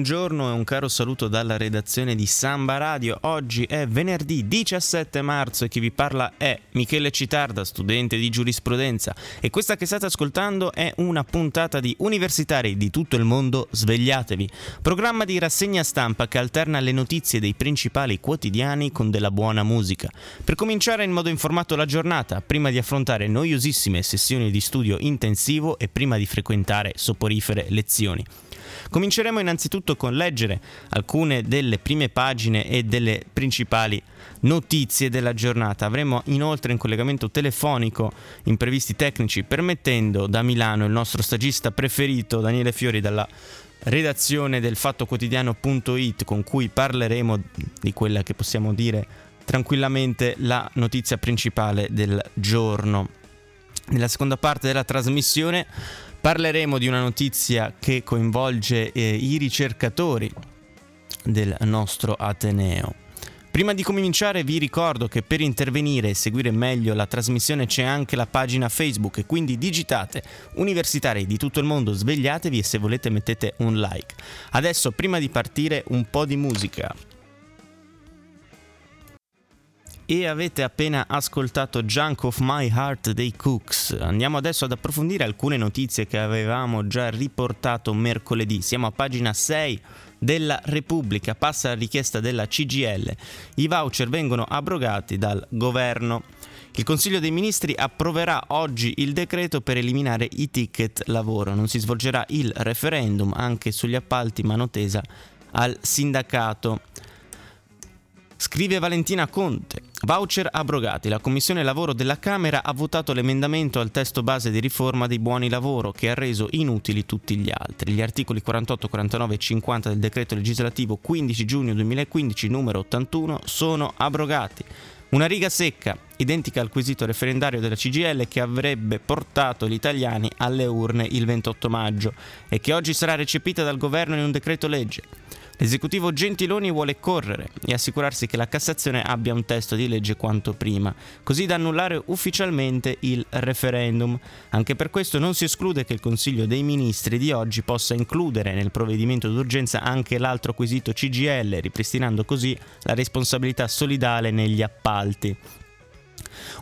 Buongiorno e un caro saluto dalla redazione di Samba Radio. Oggi è venerdì 17 marzo e chi vi parla è Michele Citarda, studente di giurisprudenza e questa che state ascoltando è una puntata di Universitari di tutto il mondo Svegliatevi, programma di rassegna stampa che alterna le notizie dei principali quotidiani con della buona musica. Per cominciare in modo informato la giornata, prima di affrontare noiosissime sessioni di studio intensivo e prima di frequentare soporifere lezioni. Cominceremo innanzitutto con leggere alcune delle prime pagine e delle principali notizie della giornata. Avremo inoltre in collegamento telefonico imprevisti tecnici permettendo da Milano il nostro stagista preferito Daniele Fiori dalla redazione del fattoquotidiano.it con cui parleremo di quella che possiamo dire tranquillamente la notizia principale del giorno. Nella seconda parte della trasmissione Parleremo di una notizia che coinvolge eh, i ricercatori del nostro Ateneo. Prima di cominciare vi ricordo che per intervenire e seguire meglio la trasmissione c'è anche la pagina Facebook quindi digitate universitari di tutto il mondo, svegliatevi e se volete mettete un like. Adesso prima di partire un po' di musica e avete appena ascoltato Junk of My Heart dei Cooks. Andiamo adesso ad approfondire alcune notizie che avevamo già riportato mercoledì. Siamo a pagina 6 della Repubblica, passa la richiesta della CGL. I voucher vengono abrogati dal governo. Il Consiglio dei Ministri approverà oggi il decreto per eliminare i ticket lavoro. Non si svolgerà il referendum anche sugli appalti mano tesa al sindacato. Scrive Valentina Conte. Voucher abrogati. La Commissione Lavoro della Camera ha votato l'emendamento al testo base di riforma dei buoni lavoro che ha reso inutili tutti gli altri. Gli articoli 48, 49 e 50 del decreto legislativo 15 giugno 2015 numero 81 sono abrogati. Una riga secca, identica al quesito referendario della CGL che avrebbe portato gli italiani alle urne il 28 maggio e che oggi sarà recepita dal governo in un decreto legge. L'esecutivo Gentiloni vuole correre e assicurarsi che la Cassazione abbia un testo di legge quanto prima, così da annullare ufficialmente il referendum. Anche per questo non si esclude che il Consiglio dei Ministri di oggi possa includere nel provvedimento d'urgenza anche l'altro quesito CGL, ripristinando così la responsabilità solidale negli appalti.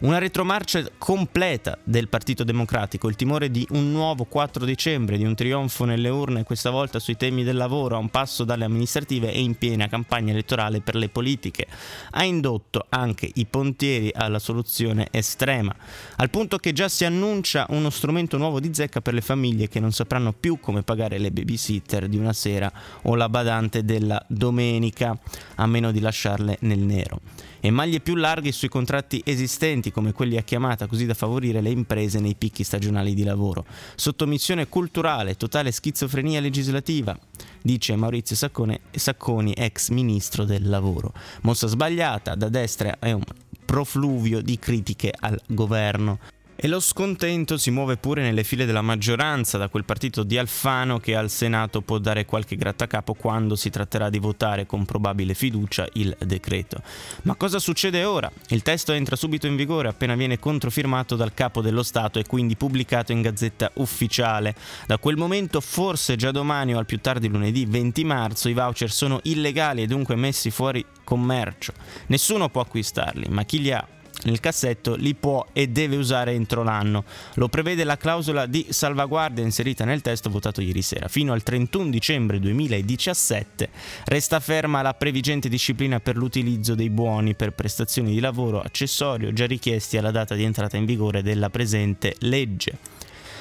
Una retromarcia completa del Partito Democratico, il timore di un nuovo 4 dicembre, di un trionfo nelle urne, questa volta sui temi del lavoro, a un passo dalle amministrative e in piena campagna elettorale per le politiche, ha indotto anche i pontieri alla soluzione estrema, al punto che già si annuncia uno strumento nuovo di zecca per le famiglie che non sapranno più come pagare le babysitter di una sera o la badante della domenica, a meno di lasciarle nel nero e maglie più larghe sui contratti esistenti come quelli a chiamata così da favorire le imprese nei picchi stagionali di lavoro. Sottomissione culturale, totale schizofrenia legislativa, dice Maurizio Saccone, Sacconi, ex ministro del lavoro. Mossa sbagliata, da destra è un profluvio di critiche al governo. E lo scontento si muove pure nelle file della maggioranza, da quel partito di Alfano che al Senato può dare qualche grattacapo quando si tratterà di votare con probabile fiducia il decreto. Ma cosa succede ora? Il testo entra subito in vigore appena viene controfirmato dal capo dello Stato e quindi pubblicato in gazzetta ufficiale. Da quel momento, forse già domani o al più tardi lunedì 20 marzo, i voucher sono illegali e dunque messi fuori commercio. Nessuno può acquistarli, ma chi li ha nel cassetto li può e deve usare entro l'anno. Lo prevede la clausola di salvaguardia inserita nel testo votato ieri sera. Fino al 31 dicembre 2017 resta ferma la previgente disciplina per l'utilizzo dei buoni per prestazioni di lavoro accessorio già richiesti alla data di entrata in vigore della presente legge.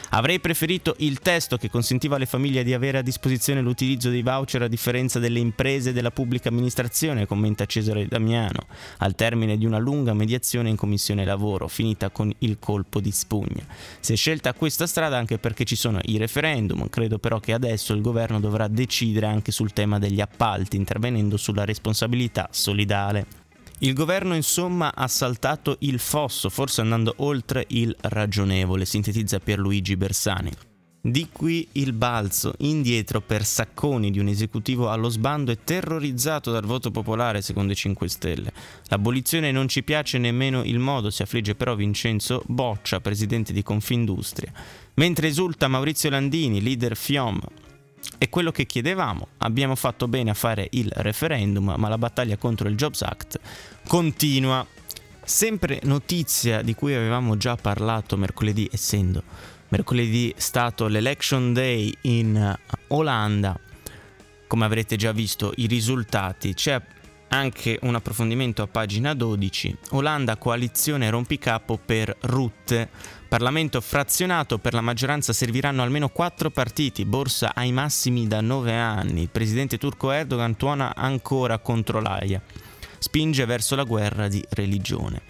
Avrei preferito il testo che consentiva alle famiglie di avere a disposizione l'utilizzo dei voucher a differenza delle imprese e della pubblica amministrazione, commenta Cesare Damiano, al termine di una lunga mediazione in Commissione Lavoro, finita con il colpo di spugna. Si è scelta questa strada anche perché ci sono i referendum, credo però che adesso il governo dovrà decidere anche sul tema degli appalti, intervenendo sulla responsabilità solidale. Il governo insomma ha saltato il fosso, forse andando oltre il ragionevole, sintetizza Pierluigi Bersani. Di qui il balzo indietro per Sacconi di un esecutivo allo sbando e terrorizzato dal voto popolare secondo i 5 Stelle. L'abolizione non ci piace nemmeno il modo, si affligge però Vincenzo Boccia, presidente di Confindustria. Mentre esulta Maurizio Landini, leader FIOM, è quello che chiedevamo. Abbiamo fatto bene a fare il referendum, ma la battaglia contro il Jobs Act continua. Sempre notizia di cui avevamo già parlato mercoledì, essendo mercoledì stato l'election day in Olanda. Come avrete già visto i risultati, c'è anche un approfondimento a pagina 12. Olanda coalizione rompicapo per Rutte Parlamento frazionato, per la maggioranza serviranno almeno quattro partiti, borsa ai massimi da nove anni. Il presidente turco Erdogan tuona ancora contro l'AIA. Spinge verso la guerra di religione.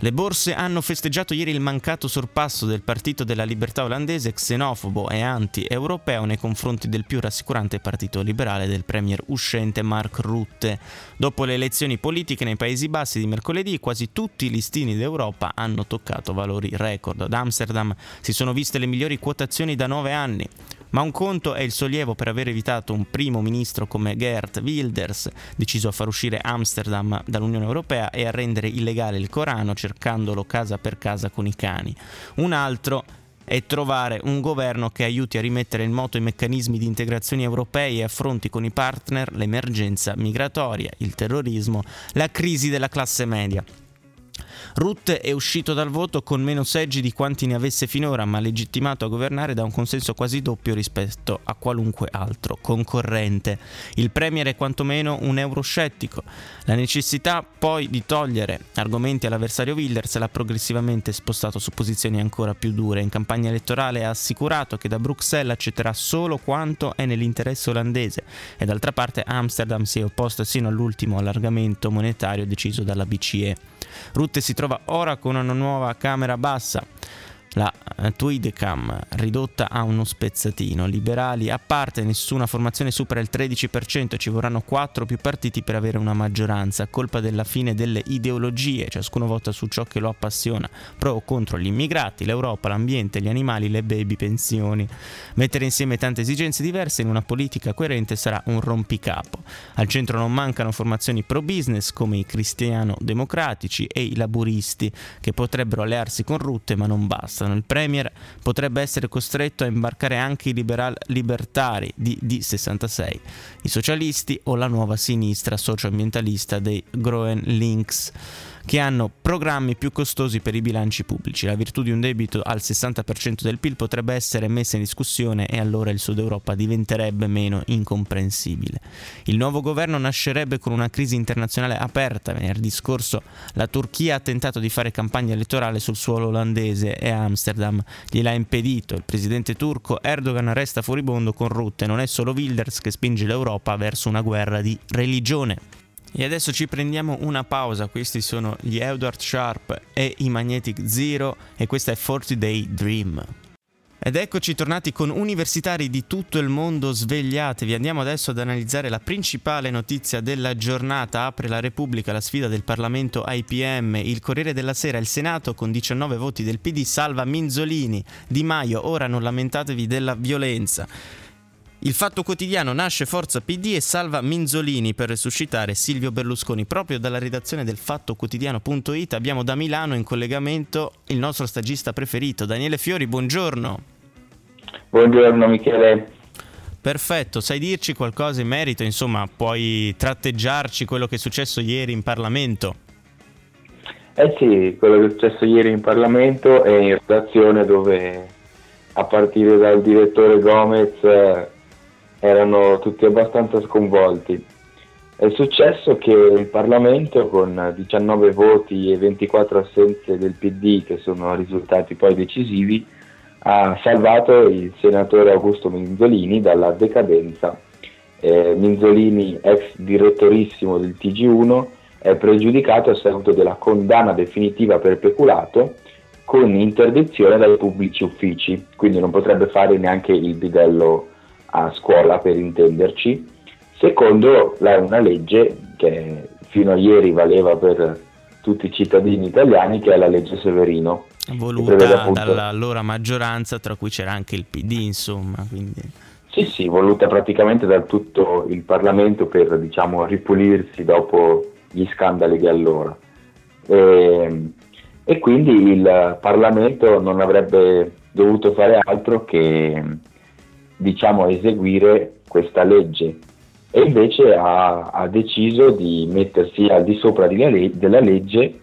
Le borse hanno festeggiato ieri il mancato sorpasso del Partito della Libertà olandese xenofobo e anti-europeo nei confronti del più rassicurante partito liberale del premier uscente Mark Rutte. Dopo le elezioni politiche nei Paesi Bassi di mercoledì, quasi tutti i listini d'Europa hanno toccato valori record. Ad Amsterdam si sono viste le migliori quotazioni da nove anni. Ma un conto è il sollievo per aver evitato un primo ministro come Gert Wilders, deciso a far uscire Amsterdam dall'Unione Europea e a rendere illegale il Corano cercandolo casa per casa con i cani. Un altro è trovare un governo che aiuti a rimettere in moto i meccanismi di integrazione europei e affronti con i partner l'emergenza migratoria, il terrorismo, la crisi della classe media. Rutte è uscito dal voto con meno seggi di quanti ne avesse finora, ma legittimato a governare da un consenso quasi doppio rispetto a qualunque altro concorrente. Il Premier è quantomeno un euroscettico. La necessità poi di togliere argomenti all'avversario Wilders l'ha progressivamente spostato su posizioni ancora più dure. In campagna elettorale ha assicurato che da Bruxelles accetterà solo quanto è nell'interesse olandese e d'altra parte Amsterdam si è opposto sino all'ultimo allargamento monetario deciso dalla BCE. Rutte si trova ora con una nuova camera bassa la eh, Tweedcam ridotta a uno spezzatino. Liberali a parte, nessuna formazione supera il 13%, ci vorranno 4 più partiti per avere una maggioranza, colpa della fine delle ideologie, ciascuno vota su ciò che lo appassiona, pro o contro gli immigrati, l'Europa, l'ambiente, gli animali, le baby pensioni. Mettere insieme tante esigenze diverse in una politica coerente sarà un rompicapo. Al centro non mancano formazioni pro business come i cristiano-democratici e i laburisti, che potrebbero allearsi con Rutte ma non bastano passano. Il Premier potrebbe essere costretto a imbarcare anche i liberal libertari di D66, i socialisti o la nuova sinistra socioambientalista dei Groen Links che hanno programmi più costosi per i bilanci pubblici. La virtù di un debito al 60% del PIL potrebbe essere messa in discussione e allora il Sud Europa diventerebbe meno incomprensibile. Il nuovo governo nascerebbe con una crisi internazionale aperta. Venerdì scorso la Turchia ha tentato di fare campagna elettorale sul suolo olandese e Amsterdam gliel'ha impedito. Il presidente turco Erdogan resta furibondo con Rutte. Non è solo Wilders che spinge l'Europa verso una guerra di religione. E adesso ci prendiamo una pausa, questi sono gli Edward Sharp e i Magnetic Zero e questa è 40 Day Dream. Ed eccoci tornati con universitari di tutto il mondo, svegliatevi. Andiamo adesso ad analizzare la principale notizia della giornata. Apre la Repubblica la sfida del Parlamento IPM, il Corriere della Sera, il Senato con 19 voti del PD salva Minzolini, Di Maio, ora non lamentatevi della violenza. Il Fatto Quotidiano nasce Forza PD e salva Minzolini per resuscitare Silvio Berlusconi. Proprio dalla redazione del fattoquotidiano.it abbiamo da Milano in collegamento il nostro stagista preferito, Daniele Fiori. Buongiorno. Buongiorno Michele. Perfetto, sai dirci qualcosa in merito? Insomma, puoi tratteggiarci quello che è successo ieri in Parlamento? Eh sì, quello che è successo ieri in Parlamento è in redazione dove a partire dal direttore Gomez erano tutti abbastanza sconvolti. È successo che il Parlamento, con 19 voti e 24 assenze del PD, che sono risultati poi decisivi, ha salvato il senatore Augusto Minzolini dalla decadenza. Eh, Minzolini, ex direttorissimo del TG1, è pregiudicato a seguito della condanna definitiva per peculato con interdizione dai pubblici uffici, quindi non potrebbe fare neanche il bidello a scuola per intenderci, secondo la, una legge che fino a ieri valeva per tutti i cittadini italiani, che è la legge Severino. Voluta appunto... dall'allora maggioranza, tra cui c'era anche il PD, insomma. Quindi... Sì, sì, voluta praticamente da tutto il Parlamento per, diciamo, ripulirsi dopo gli scandali di allora. E, ehm, e quindi il Parlamento non avrebbe dovuto fare altro che diciamo, eseguire questa legge e invece ha, ha deciso di mettersi al di sopra di le, della legge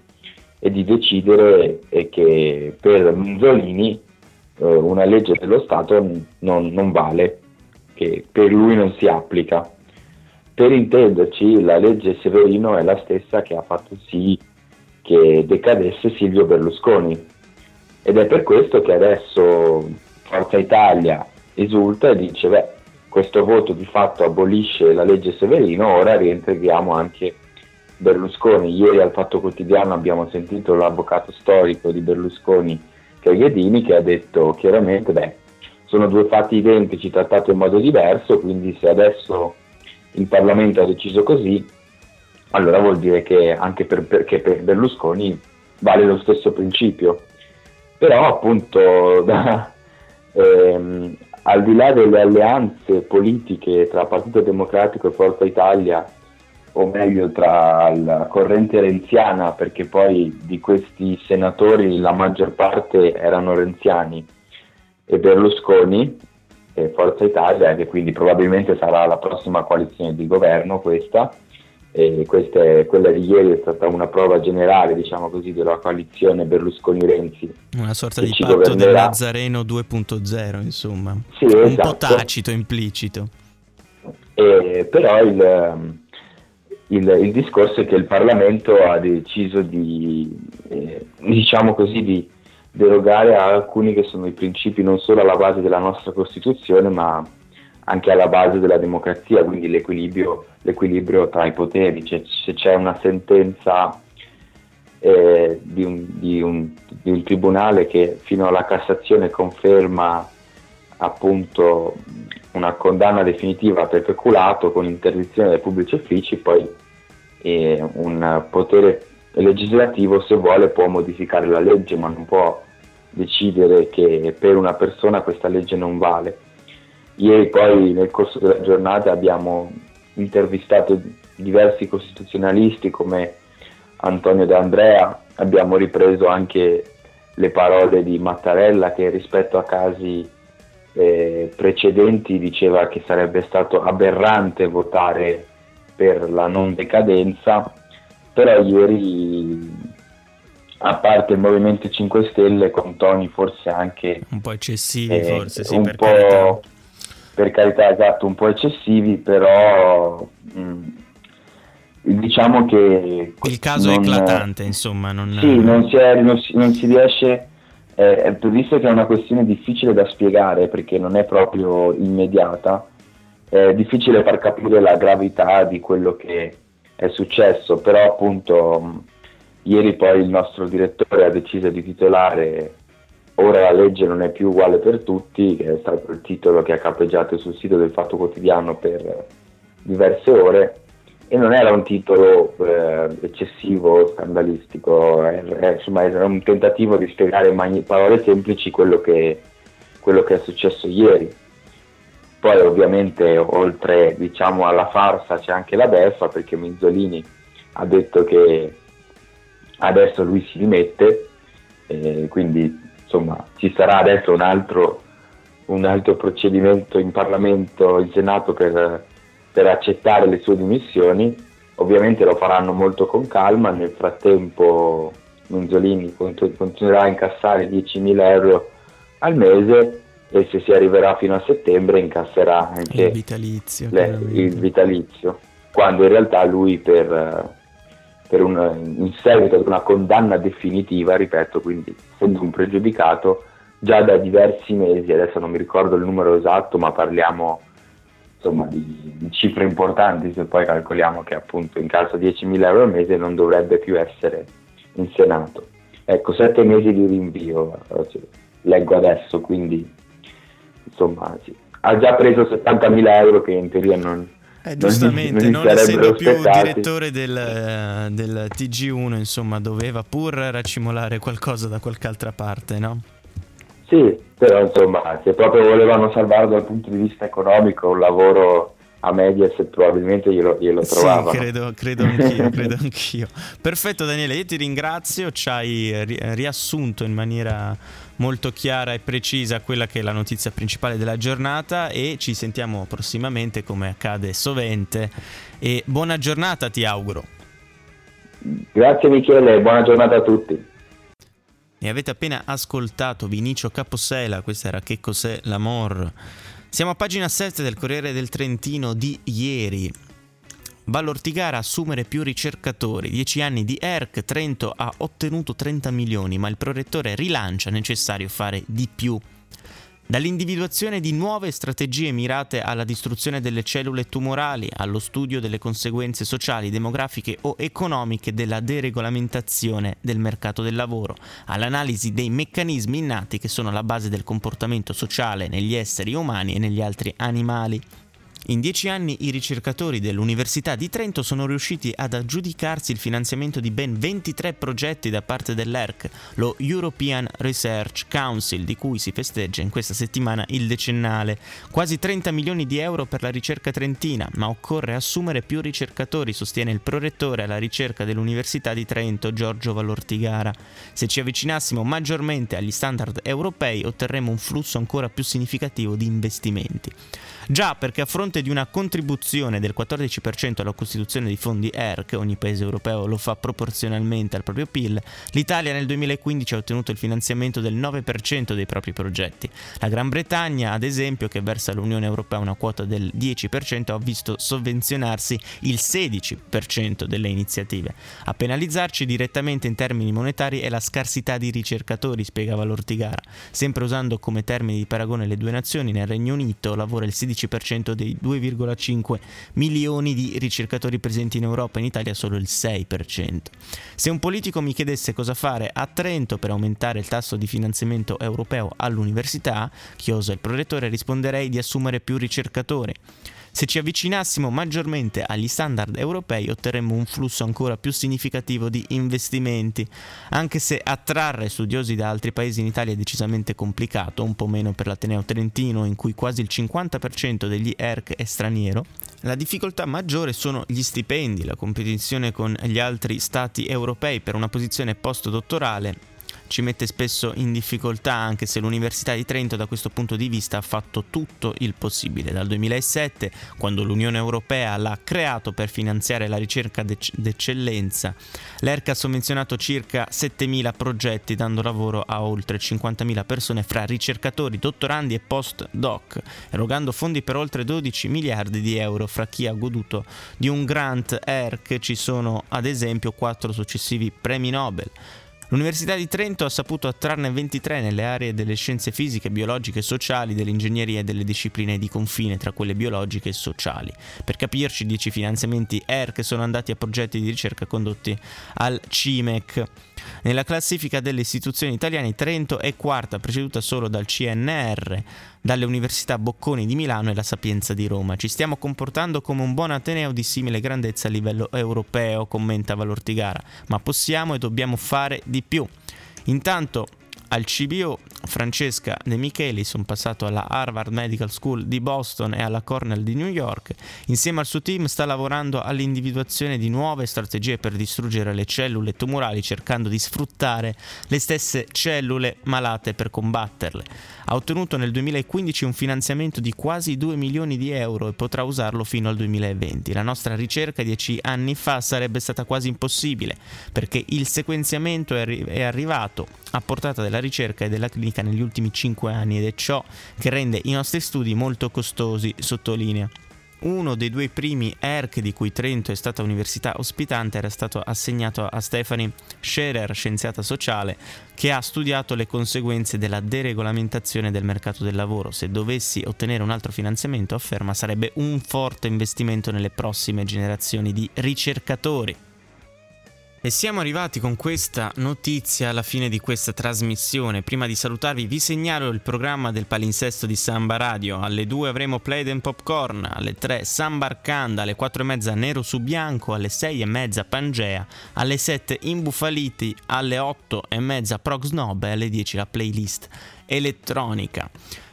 e di decidere che per Munzolini eh, una legge dello Stato non, non vale, che per lui non si applica. Per intenderci, la legge Severino è la stessa che ha fatto sì che decadesse Silvio Berlusconi. Ed è per questo che adesso Forza Italia esulta e dice, beh, questo voto di fatto abolisce la legge Severino, ora rientriamo anche Berlusconi. Ieri al Fatto Quotidiano abbiamo sentito l'avvocato storico di Berlusconi, Chiedini, che ha detto chiaramente, beh, sono due fatti identici trattati in modo diverso, quindi se adesso il Parlamento ha deciso così, allora vuol dire che anche per, perché per Berlusconi vale lo stesso principio. Però appunto da, ehm, al di là delle alleanze politiche tra Partito Democratico e Forza Italia, o meglio tra la corrente renziana, perché poi di questi senatori la maggior parte erano renziani, e Berlusconi, e Forza Italia, che quindi probabilmente sarà la prossima coalizione di governo questa, e questa è, quella di ieri è stata una prova generale, diciamo così, della coalizione Berlusconi-Renzi. Una sorta di patto governerà. del Nazareno 2.0, insomma. Sì, un esatto. po' tacito, implicito. Eh, però il, il, il, discorso è che il Parlamento ha deciso di, eh, diciamo così, di derogare a alcuni che sono i principi non solo alla base della nostra Costituzione, ma anche alla base della democrazia, quindi l'equilibrio, l'equilibrio tra i poteri. Cioè, se c'è una sentenza eh, di, un, di, un, di, un, tribunale che fino alla Cassazione conferma appunto una condanna definitiva per peculato con interdizione dai pubblici uffici, poi eh, un potere legislativo se vuole può modificare la legge, ma non può decidere che per una persona questa legge non vale Ieri poi nel corso della giornata abbiamo intervistato diversi costituzionalisti come Antonio D'Andrea, abbiamo ripreso anche le parole di Mattarella che rispetto a casi eh, precedenti diceva che sarebbe stato aberrante votare per la non decadenza, però ieri a parte il Movimento 5 Stelle con toni forse anche un po' eccessivi eh, forse sì, un po' per carità esatto un po' eccessivi però mh, mm, diciamo che il caso non, è eclatante insomma non, sì, non, si, è, non, si, non si riesce eh, visto che è una questione difficile da spiegare perché non è proprio immediata. È difficile far capire la gravità di quello che è successo però appunto mh, ieri poi il nostro direttore ha deciso di titolare Ora la legge non è più uguale per tutti, che è stato il titolo che ha campeggiato sul sito del Fatto Quotidiano per diverse ore e non era un titolo eh, eccessivo, scandalistico, è, è, insomma era un tentativo di spiegare in mani- parole semplici quello che, quello che, è successo ieri. Poi ovviamente oltre diciamo, alla farsa c'è anche la beffa perché Minzolini ha detto che adesso lui si rimette, eh, quindi insomma ci sarà adesso un altro, un altro procedimento in Parlamento, in Senato per, per accettare le sue dimissioni, ovviamente lo faranno molto con calma, nel frattempo Munzolini continuerà a incassare 10.000 euro al mese e se si arriverà fino a settembre incasserà anche il vitalizio, le, il vitalizio quando in realtà lui per un, in seguito ad una condanna definitiva, ripeto, quindi essendo un pregiudicato, già da diversi mesi, adesso non mi ricordo il numero esatto, ma parliamo insomma, di, di, cifre importanti se poi calcoliamo che appunto in caso 10.000 euro al mese non dovrebbe più essere in Senato. Ecco, sette mesi di rinvio, cioè, leggo adesso, quindi insomma sì. ha già preso 70.000 euro che in teoria non, eh, giustamente, non, non essendo più direttore del, eh, del, TG1, insomma, doveva pur racimolare qualcosa da qualche altra parte, no? Sì, però insomma, se proprio volevano salvarlo dal punto di vista economico, un lavoro a Mediaset probabilmente glielo, glielo trovavano. Sì, credo, credo anch'io, credo anch'io. Perfetto Daniele, io ti ringrazio, ci hai riassunto in maniera molto chiara e precisa quella che è la notizia principale della giornata e ci sentiamo prossimamente come accade sovente e buona giornata ti auguro. Grazie Michele, buona giornata a tutti. E avete appena ascoltato Vinicio Capossela, questa era Che cos'è l'amor? Siamo a pagina 7 del Corriere del Trentino di ieri. Vallortigara assumere più ricercatori. 10 anni di ERC, Trento ha ottenuto 30 milioni, ma il prorettore rilancia necessario fare di più. Dall'individuazione di nuove strategie mirate alla distruzione delle cellule tumorali, allo studio delle conseguenze sociali, demografiche o economiche della deregolamentazione del mercato del lavoro, all'analisi dei meccanismi innati che sono alla base del comportamento sociale negli esseri umani e negli altri animali. In dieci anni i ricercatori dell'Università di Trento sono riusciti ad aggiudicarsi il finanziamento di ben 23 progetti da parte dell'ERC, lo European Research Council, di cui si festeggia in questa settimana il decennale. Quasi 30 milioni di euro per la ricerca trentina, ma occorre assumere più ricercatori, sostiene il prorettore alla ricerca dell'Università di Trento, Giorgio Valortigara. Se ci avvicinassimo maggiormente agli standard europei otterremo un flusso ancora più significativo di investimenti. Già perché a fronte di una contribuzione del 14% alla costituzione di fondi ERC, ogni paese europeo lo fa proporzionalmente al proprio PIL, l'Italia nel 2015 ha ottenuto il finanziamento del 9% dei propri progetti. La Gran Bretagna, ad esempio, che versa all'Unione Europea una quota del 10%, ha visto sovvenzionarsi il 16% delle iniziative. A penalizzarci direttamente in termini monetari è la scarsità di ricercatori, spiegava l'Ortigara. Sempre usando come termini di paragone le due nazioni, nel Regno Unito lavora il 16% 16% dei 2,5 milioni di ricercatori presenti in Europa, in Italia solo il 6%. Se un politico mi chiedesse cosa fare a Trento per aumentare il tasso di finanziamento europeo all'università, chiosa il prorettore, risponderei di assumere più ricercatori. Se ci avvicinassimo maggiormente agli standard europei otterremmo un flusso ancora più significativo di investimenti, anche se attrarre studiosi da altri paesi in Italia è decisamente complicato, un po' meno per l'Ateneo Trentino in cui quasi il 50% degli ERC è straniero. La difficoltà maggiore sono gli stipendi, la competizione con gli altri stati europei per una posizione postdottorale ci mette spesso in difficoltà anche se l'Università di Trento da questo punto di vista ha fatto tutto il possibile. Dal 2007, quando l'Unione Europea l'ha creato per finanziare la ricerca d'eccellenza, l'ERC ha sovvenzionato circa 7.000 progetti dando lavoro a oltre 50.000 persone fra ricercatori, dottorandi e post-doc, erogando fondi per oltre 12 miliardi di euro fra chi ha goduto di un grant ERC. Ci sono ad esempio quattro successivi premi Nobel. L'Università di Trento ha saputo attrarne 23 nelle aree delle scienze fisiche, biologiche e sociali, dell'ingegneria e delle discipline di confine tra quelle biologiche e sociali. Per capirci, 10 finanziamenti ERC sono andati a progetti di ricerca condotti al CIMEC. Nella classifica delle istituzioni italiane Trento è quarta, preceduta solo dal CNR, dalle università Bocconi di Milano e la Sapienza di Roma. Ci stiamo comportando come un buon Ateneo di simile grandezza a livello europeo, commenta Valortigara, ma possiamo e dobbiamo fare di più. Intanto al CBO Francesca De Micheli, sono passato alla Harvard Medical School di Boston e alla Cornell di New York. Insieme al suo team sta lavorando all'individuazione di nuove strategie per distruggere le cellule tumorali cercando di sfruttare le stesse cellule malate per combatterle. Ha ottenuto nel 2015 un finanziamento di quasi 2 milioni di euro e potrà usarlo fino al 2020. La nostra ricerca dieci anni fa sarebbe stata quasi impossibile perché il sequenziamento è, arri- è arrivato a portata della ricerca e della clinica negli ultimi 5 anni ed è ciò che rende i nostri studi molto costosi, sottolinea. uno dei due primi ERC di cui Trento è stata università ospitante era stato assegnato a Stephanie Scherer, scienziata sociale, che ha studiato le conseguenze della deregolamentazione del mercato del lavoro. Se dovessi ottenere un altro finanziamento, afferma, sarebbe un forte investimento nelle prossime generazioni di ricercatori. E siamo arrivati con questa notizia alla fine di questa trasmissione. Prima di salutarvi vi segnalo il programma del palinsesto di Samba Radio. Alle 2 avremo Played and Popcorn, alle 3 Samba Arcanda, alle 4 e mezza Nero su Bianco, alle 6 e mezza Pangea, alle 7 Imbufaliti, alle 8 e mezza Prog Snob e alle 10 la playlist elettronica.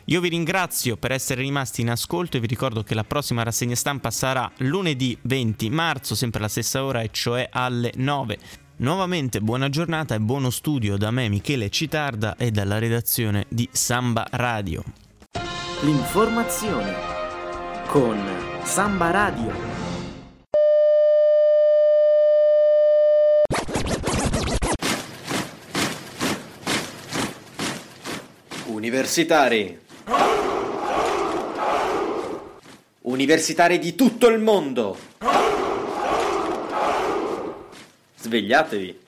Io vi ringrazio per essere rimasti in ascolto e vi ricordo che la prossima rassegna stampa sarà lunedì 20 marzo, sempre alla stessa ora, e cioè alle 9. Nuovamente buona giornata e buono studio da me Michele Citarda e dalla redazione di Samba Radio. L'informazione con Samba Radio. Universitari. Universitari di tutto il mondo. Svegliatevi.